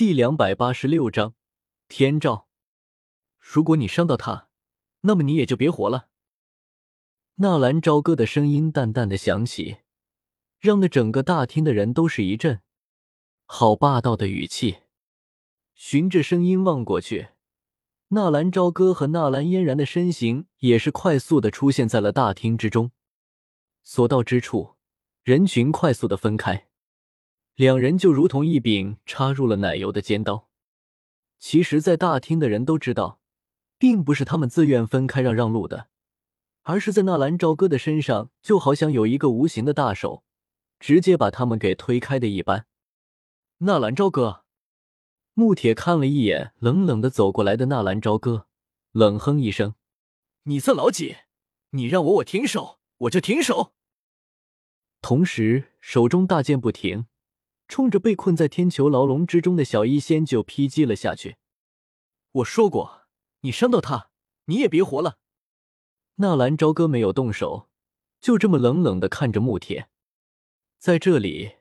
第两百八十六章天照。如果你伤到他，那么你也就别活了。纳兰朝歌的声音淡淡的响起，让那整个大厅的人都是一震。好霸道的语气！循着声音望过去，纳兰朝歌和纳兰嫣然的身形也是快速的出现在了大厅之中。所到之处，人群快速的分开，两人就如同一柄插入了奶油的尖刀。其实，在大厅的人都知道，并不是他们自愿分开让让路的。而是在纳兰朝歌的身上，就好像有一个无形的大手，直接把他们给推开的一般。纳兰朝歌，穆铁看了一眼冷冷的走过来的纳兰朝歌，冷哼一声：“你算老几？你让我我停手，我就停手。”同时，手中大剑不停，冲着被困在天囚牢笼之中的小医仙就劈击了下去。我说过，你伤到他，你也别活了。纳兰朝歌没有动手，就这么冷冷的看着穆铁。在这里，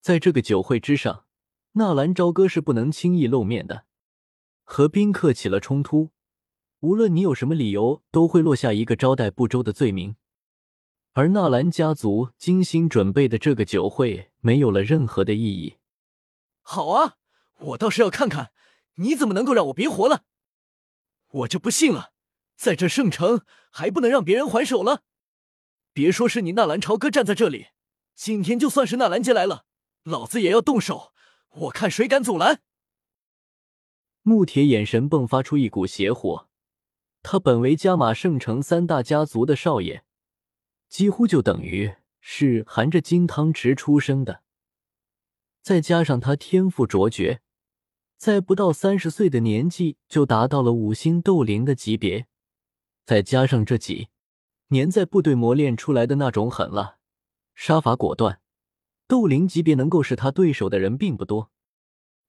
在这个酒会之上，纳兰朝歌是不能轻易露面的。和宾客起了冲突，无论你有什么理由，都会落下一个招待不周的罪名。而纳兰家族精心准备的这个酒会，没有了任何的意义。好啊，我倒是要看看你怎么能够让我别活了！我就不信了。在这圣城还不能让别人还手了？别说是你纳兰朝歌站在这里，今天就算是纳兰杰来了，老子也要动手！我看谁敢阻拦！穆铁眼神迸发出一股邪火，他本为加玛圣城三大家族的少爷，几乎就等于是含着金汤匙出生的，再加上他天赋卓绝，在不到三十岁的年纪就达到了五星斗灵的级别。再加上这几年在部队磨练出来的那种狠辣、杀伐果断，斗灵级别能够是他对手的人并不多。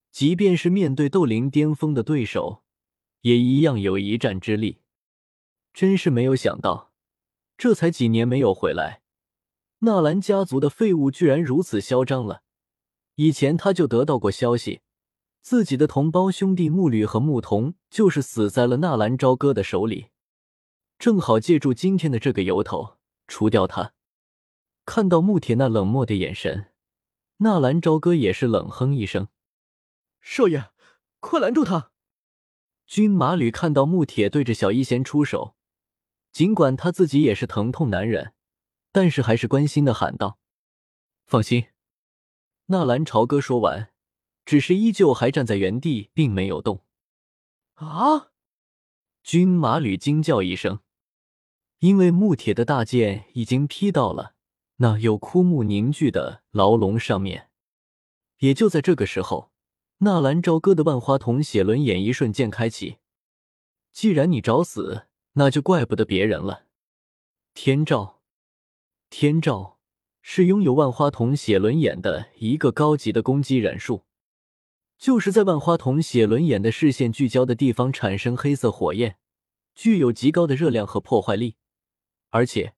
即便是面对斗灵巅峰的对手，也一样有一战之力。真是没有想到，这才几年没有回来，纳兰家族的废物居然如此嚣张了。以前他就得到过消息，自己的同胞兄弟木吕和木童就是死在了纳兰朝歌的手里。正好借助今天的这个由头除掉他。看到穆铁那冷漠的眼神，纳兰朝歌也是冷哼一声：“少爷，快拦住他！”军马吕看到穆铁对着小医仙出手，尽管他自己也是疼痛难忍，但是还是关心的喊道：“放心。”纳兰朝歌说完，只是依旧还站在原地，并没有动。啊！军马吕惊叫一声。因为木铁的大剑已经劈到了那有枯木凝聚的牢笼上面，也就在这个时候，纳兰朝歌的万花筒写轮眼一瞬间开启。既然你找死，那就怪不得别人了。天照，天照是拥有万花筒写轮眼的一个高级的攻击忍术，就是在万花筒写轮眼的视线聚焦的地方产生黑色火焰，具有极高的热量和破坏力。而且，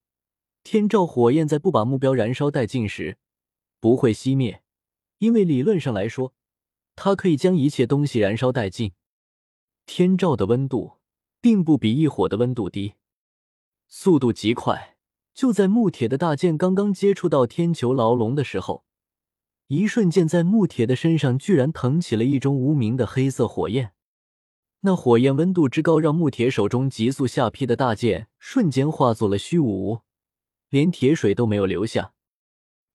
天照火焰在不把目标燃烧殆尽时，不会熄灭，因为理论上来说，它可以将一切东西燃烧殆尽。天照的温度并不比异火的温度低，速度极快。就在木铁的大剑刚刚接触到天球牢笼的时候，一瞬间，在木铁的身上居然腾起了一种无名的黑色火焰。那火焰温度之高，让木铁手中急速下劈的大剑瞬间化作了虚无，连铁水都没有留下。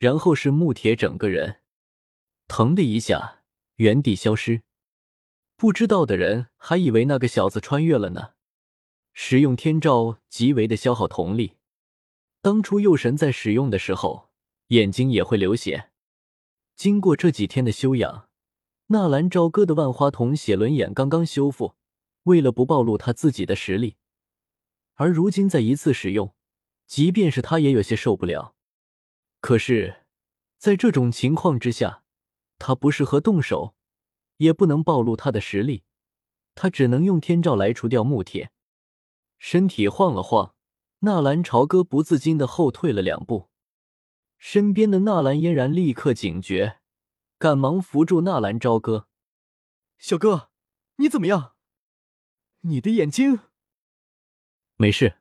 然后是木铁整个人，腾的一下原地消失。不知道的人还以为那个小子穿越了呢。使用天照极为的消耗瞳力，当初佑神在使用的时候，眼睛也会流血。经过这几天的修养，纳兰朝歌的万花筒写轮眼刚刚修复。为了不暴露他自己的实力，而如今再一次使用，即便是他也有些受不了。可是，在这种情况之下，他不适合动手，也不能暴露他的实力，他只能用天照来除掉木铁。身体晃了晃，纳兰朝歌不自禁的后退了两步。身边的纳兰嫣然立刻警觉，赶忙扶住纳兰朝歌。小哥，你怎么样？你的眼睛没事。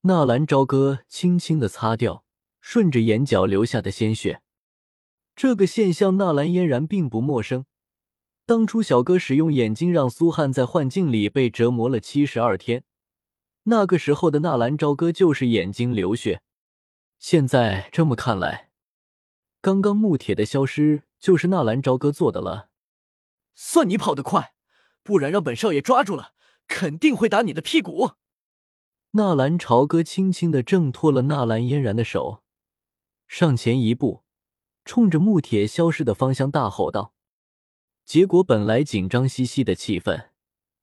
纳兰朝歌轻轻的擦掉顺着眼角流下的鲜血。这个现象，纳兰嫣然并不陌生。当初小哥使用眼睛让苏汉在幻境里被折磨了七十二天，那个时候的纳兰朝歌就是眼睛流血。现在这么看来，刚刚木铁的消失就是纳兰朝歌做的了。算你跑得快，不然让本少爷抓住了，肯定会打你的屁股。纳兰朝歌轻轻的挣脱了纳兰嫣然的手，上前一步，冲着木铁消失的方向大吼道。结果本来紧张兮兮的气氛，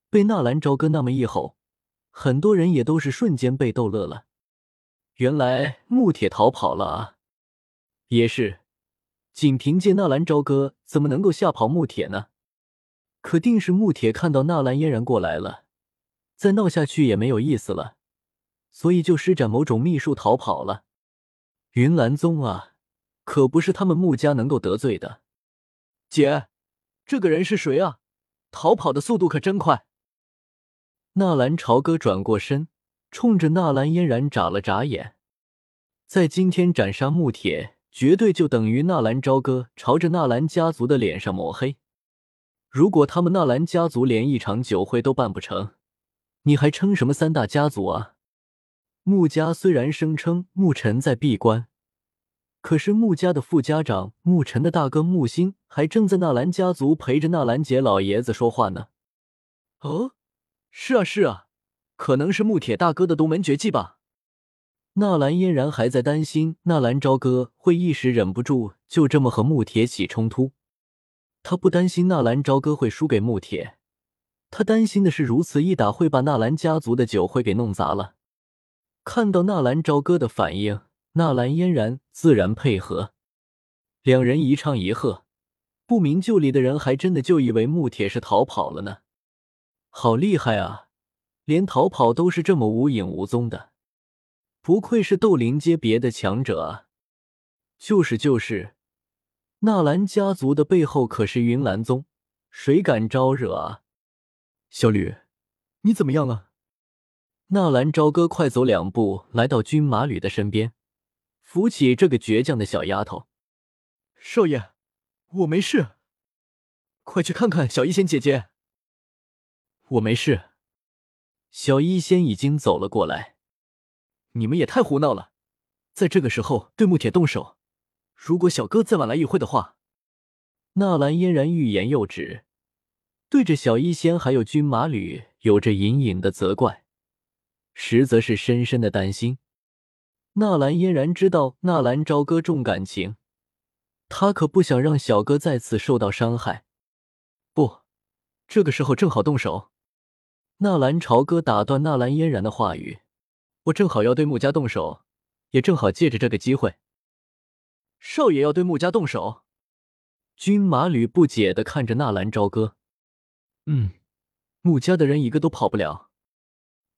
被纳兰朝歌那么一吼，很多人也都是瞬间被逗乐了。原来木铁逃跑了啊！也是，仅凭借纳兰朝歌怎么能够吓跑木铁呢？可定是木铁看到纳兰嫣然过来了，再闹下去也没有意思了。所以就施展某种秘术逃跑了。云岚宗啊，可不是他们穆家能够得罪的。姐，这个人是谁啊？逃跑的速度可真快。纳兰朝歌转过身，冲着纳兰嫣然眨了眨眼。在今天斩杀穆铁，绝对就等于纳兰朝歌朝着纳兰家族的脸上抹黑。如果他们纳兰家族连一场酒会都办不成，你还称什么三大家族啊？穆家虽然声称穆尘在闭关，可是穆家的副家长穆尘的大哥穆星还正在纳兰家族陪着纳兰杰老爷子说话呢。哦，是啊是啊，可能是穆铁大哥的独门绝技吧。纳兰嫣然还在担心纳兰朝歌会一时忍不住就这么和穆铁起冲突，他不担心纳兰朝歌会输给穆铁，他担心的是如此一打会把纳兰家族的酒会给弄砸了。看到纳兰朝歌的反应，纳兰嫣然自然配合，两人一唱一和，不明就里的人还真的就以为穆铁是逃跑了呢。好厉害啊，连逃跑都是这么无影无踪的，不愧是斗灵阶别的强者啊！就是就是，纳兰家族的背后可是云岚宗，谁敢招惹啊？小吕，你怎么样了？纳兰朝歌快走两步，来到军马吕的身边，扶起这个倔强的小丫头。少爷，我没事，快去看看小医仙姐姐。我没事。小医仙已经走了过来。你们也太胡闹了，在这个时候对穆铁动手，如果小哥再晚来一会的话，纳兰嫣然欲言又止，对着小医仙还有军马吕有着隐隐的责怪。实则是深深的担心。纳兰嫣然知道纳兰朝歌重感情，他可不想让小哥再次受到伤害。不，这个时候正好动手。纳兰朝歌打断纳兰嫣然的话语：“我正好要对穆家动手，也正好借着这个机会。”少爷要对穆家动手？军马吕不解的看着纳兰朝歌。嗯，穆家的人一个都跑不了。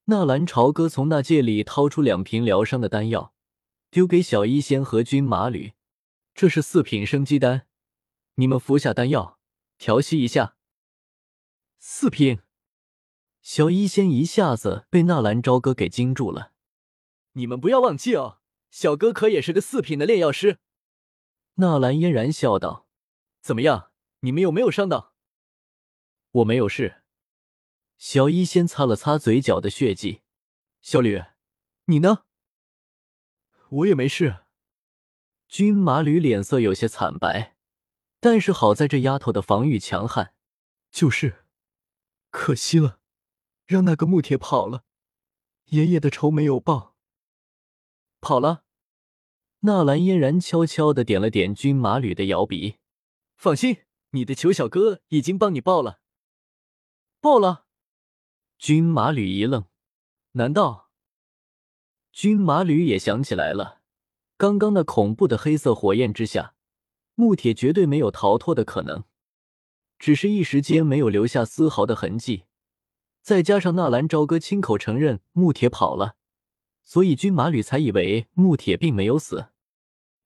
纳兰朝歌从那戒里掏出两瓶疗伤的丹药，丢给小医仙和军马吕。这是四品生机丹，你们服下丹药，调息一下。四品，小医仙一下子被纳兰朝歌给惊住了。你们不要忘记哦，小哥可也是个四品的炼药师。纳兰嫣然笑道：“怎么样，你们有没有伤到？我没有事。”小医仙擦了擦嘴角的血迹，小吕，你呢？我也没事。军马吕脸色有些惨白，但是好在这丫头的防御强悍。就是，可惜了，让那个木铁跑了，爷爷的仇没有报。跑了。纳兰嫣然悄悄的点了点军马吕的摇鼻，放心，你的仇小哥已经帮你报了。报了。军马吕一愣，难道？军马吕也想起来了，刚刚那恐怖的黑色火焰之下，木铁绝对没有逃脱的可能，只是一时间没有留下丝毫的痕迹。再加上纳兰朝歌亲口承认穆铁跑了，所以军马吕才以为穆铁并没有死，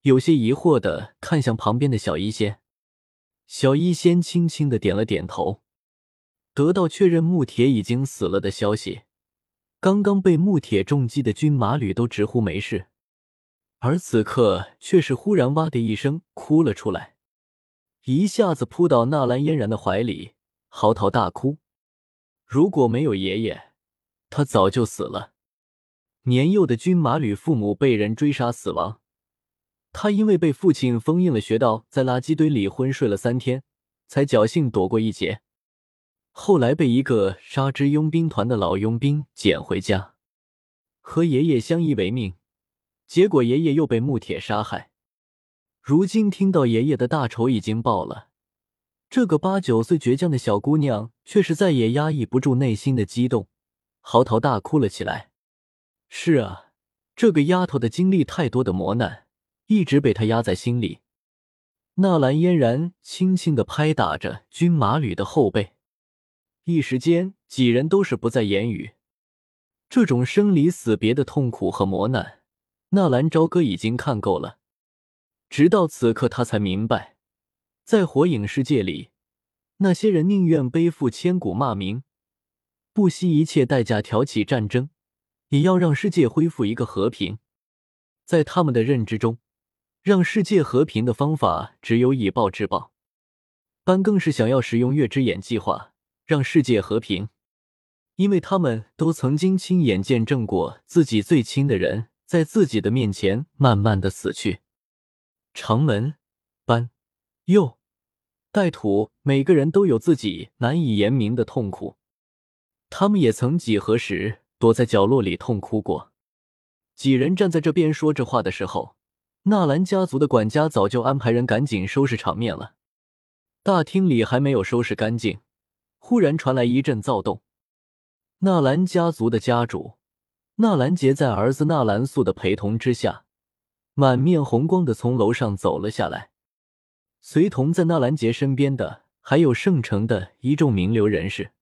有些疑惑的看向旁边的小医仙。小医仙轻轻的点了点头。得到确认穆铁已经死了的消息，刚刚被穆铁重击的军马吕都直呼没事，而此刻却是忽然哇的一声哭了出来，一下子扑到纳兰嫣然的怀里，嚎啕大哭。如果没有爷爷，他早就死了。年幼的军马吕父母被人追杀死亡，他因为被父亲封印了穴道，在垃圾堆里昏睡了三天，才侥幸躲过一劫。后来被一个杀之佣兵团的老佣兵捡回家，和爷爷相依为命。结果爷爷又被木铁杀害。如今听到爷爷的大仇已经报了，这个八九岁倔强的小姑娘却是再也压抑不住内心的激动，嚎啕大哭了起来。是啊，这个丫头的经历太多的磨难，一直被她压在心里。纳兰嫣然轻轻的拍打着军马吕的后背，一时间几人都是不再言语。这种生离死别的痛苦和磨难，纳兰朝歌已经看够了。直到此刻，他才明白，在火影世界里，那些人宁愿背负千古骂名，不惜一切代价挑起战争。也要让世界恢复一个和平，在他们的认知中，让世界和平的方法只有以暴制暴。班更是想要使用月之眼计划让世界和平，因为他们都曾经亲眼见证过自己最亲的人在自己的面前慢慢的死去。长门、佑、带土，每个人都有自己难以言明的痛苦，他们也曾几何时。躲在角落里痛哭过。几人站在这边说着话的时候，纳兰家族的管家早就安排人赶紧收拾场面了。大厅里还没有收拾干净，忽然传来一阵躁动。纳兰家族的家主纳兰杰在儿子纳兰素的陪同之下，满面红光的从楼上走了下来。随同在纳兰杰身边的还有圣城的一众名流人士。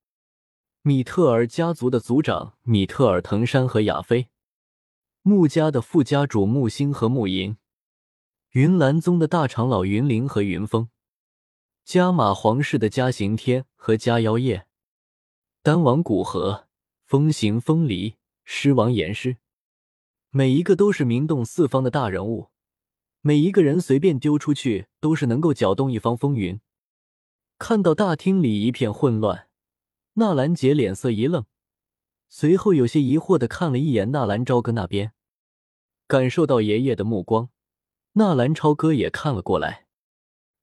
米特尔家族的族长米特尔藤山和亚飞，穆家的副家主穆星和穆银，云岚宗的大长老云灵和云峰，加马皇室的加刑天和加妖夜，丹王古河、风行风离、狮王炎狮，每一个都是名动四方的大人物，每一个人随便丢出去都是能够搅动一方风云。看到大厅里一片混乱。纳兰杰脸色一愣，随后有些疑惑的看了一眼纳兰朝歌那边，感受到爷爷的目光，纳兰超歌也看了过来，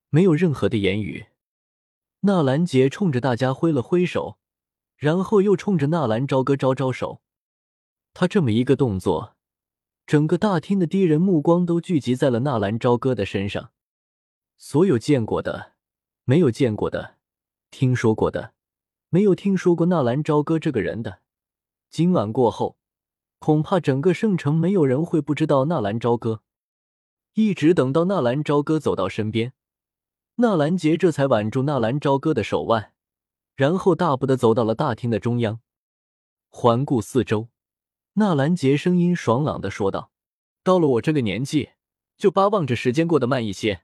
没有任何的言语。纳兰杰冲着大家挥了挥手，然后又冲着纳兰朝歌招招手。他这么一个动作，整个大厅的敌人目光都聚集在了纳兰朝歌的身上，所有见过的、没有见过的、听说过的。没有听说过纳兰朝歌这个人的，今晚过后，恐怕整个圣城没有人会不知道纳兰朝歌。一直等到纳兰朝歌走到身边，纳兰杰这才挽住纳兰朝歌的手腕，然后大步的走到了大厅的中央，环顾四周，纳兰杰声音爽朗的说道：“到了我这个年纪，就巴望着时间过得慢一些，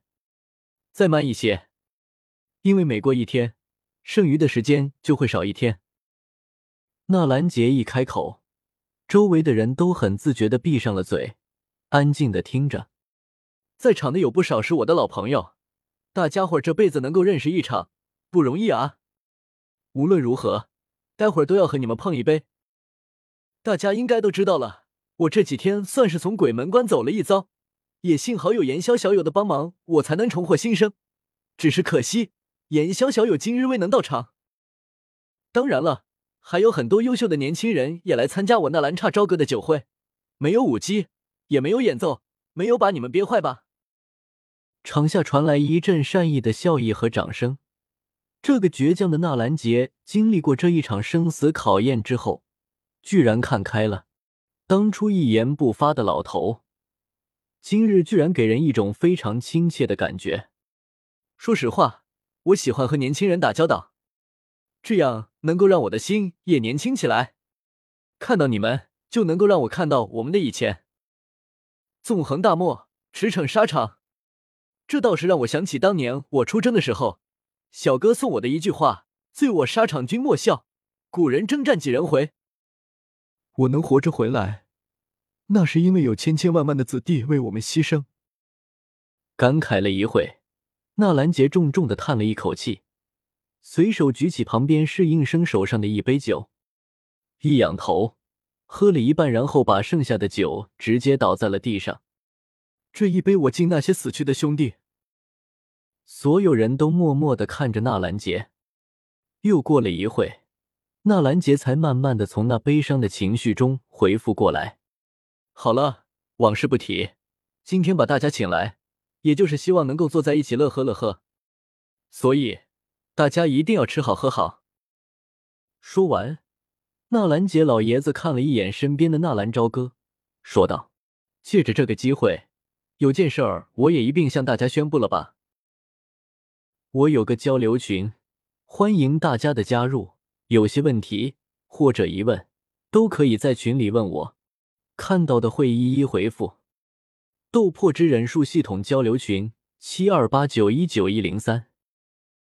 再慢一些，因为每过一天。”剩余的时间就会少一天。纳兰杰一开口，周围的人都很自觉的闭上了嘴，安静的听着。在场的有不少是我的老朋友，大家伙这辈子能够认识一场不容易啊。无论如何，待会儿都要和你们碰一杯。大家应该都知道了，我这几天算是从鬼门关走了一遭，也幸好有炎萧小友的帮忙，我才能重获新生。只是可惜。炎萧小友今日未能到场。当然了，还有很多优秀的年轻人也来参加我纳兰刹朝歌的酒会，没有舞姬，也没有演奏，没有把你们憋坏吧？场下传来一阵善意的笑意和掌声。这个倔强的纳兰杰经历过这一场生死考验之后，居然看开了。当初一言不发的老头，今日居然给人一种非常亲切的感觉。说实话。我喜欢和年轻人打交道，这样能够让我的心也年轻起来。看到你们，就能够让我看到我们的以前。纵横大漠，驰骋沙场，这倒是让我想起当年我出征的时候，小哥送我的一句话：醉卧沙场君莫笑，古人征战几人回。我能活着回来，那是因为有千千万万的子弟为我们牺牲。感慨了一会，纳兰杰重重的叹了一口气，随手举起旁边侍应生手上的一杯酒，一仰头喝了一半，然后把剩下的酒直接倒在了地上。这一杯，我敬那些死去的兄弟。所有人都默默的看着纳兰杰。又过了一会，纳兰杰才慢慢的从那悲伤的情绪中恢复过来。好了，往事不提，今天把大家请来。也就是希望能够坐在一起乐呵乐呵，所以大家一定要吃好喝好。说完，纳兰杰老爷子看了一眼身边的纳兰朝歌，说道：“借着这个机会，有件事儿我也一并向大家宣布了吧。我有个交流群，欢迎大家的加入。有些问题或者疑问，都可以在群里问我，看到的会一一回复。”斗破之忍术系统交流群：七二八九一九一零三。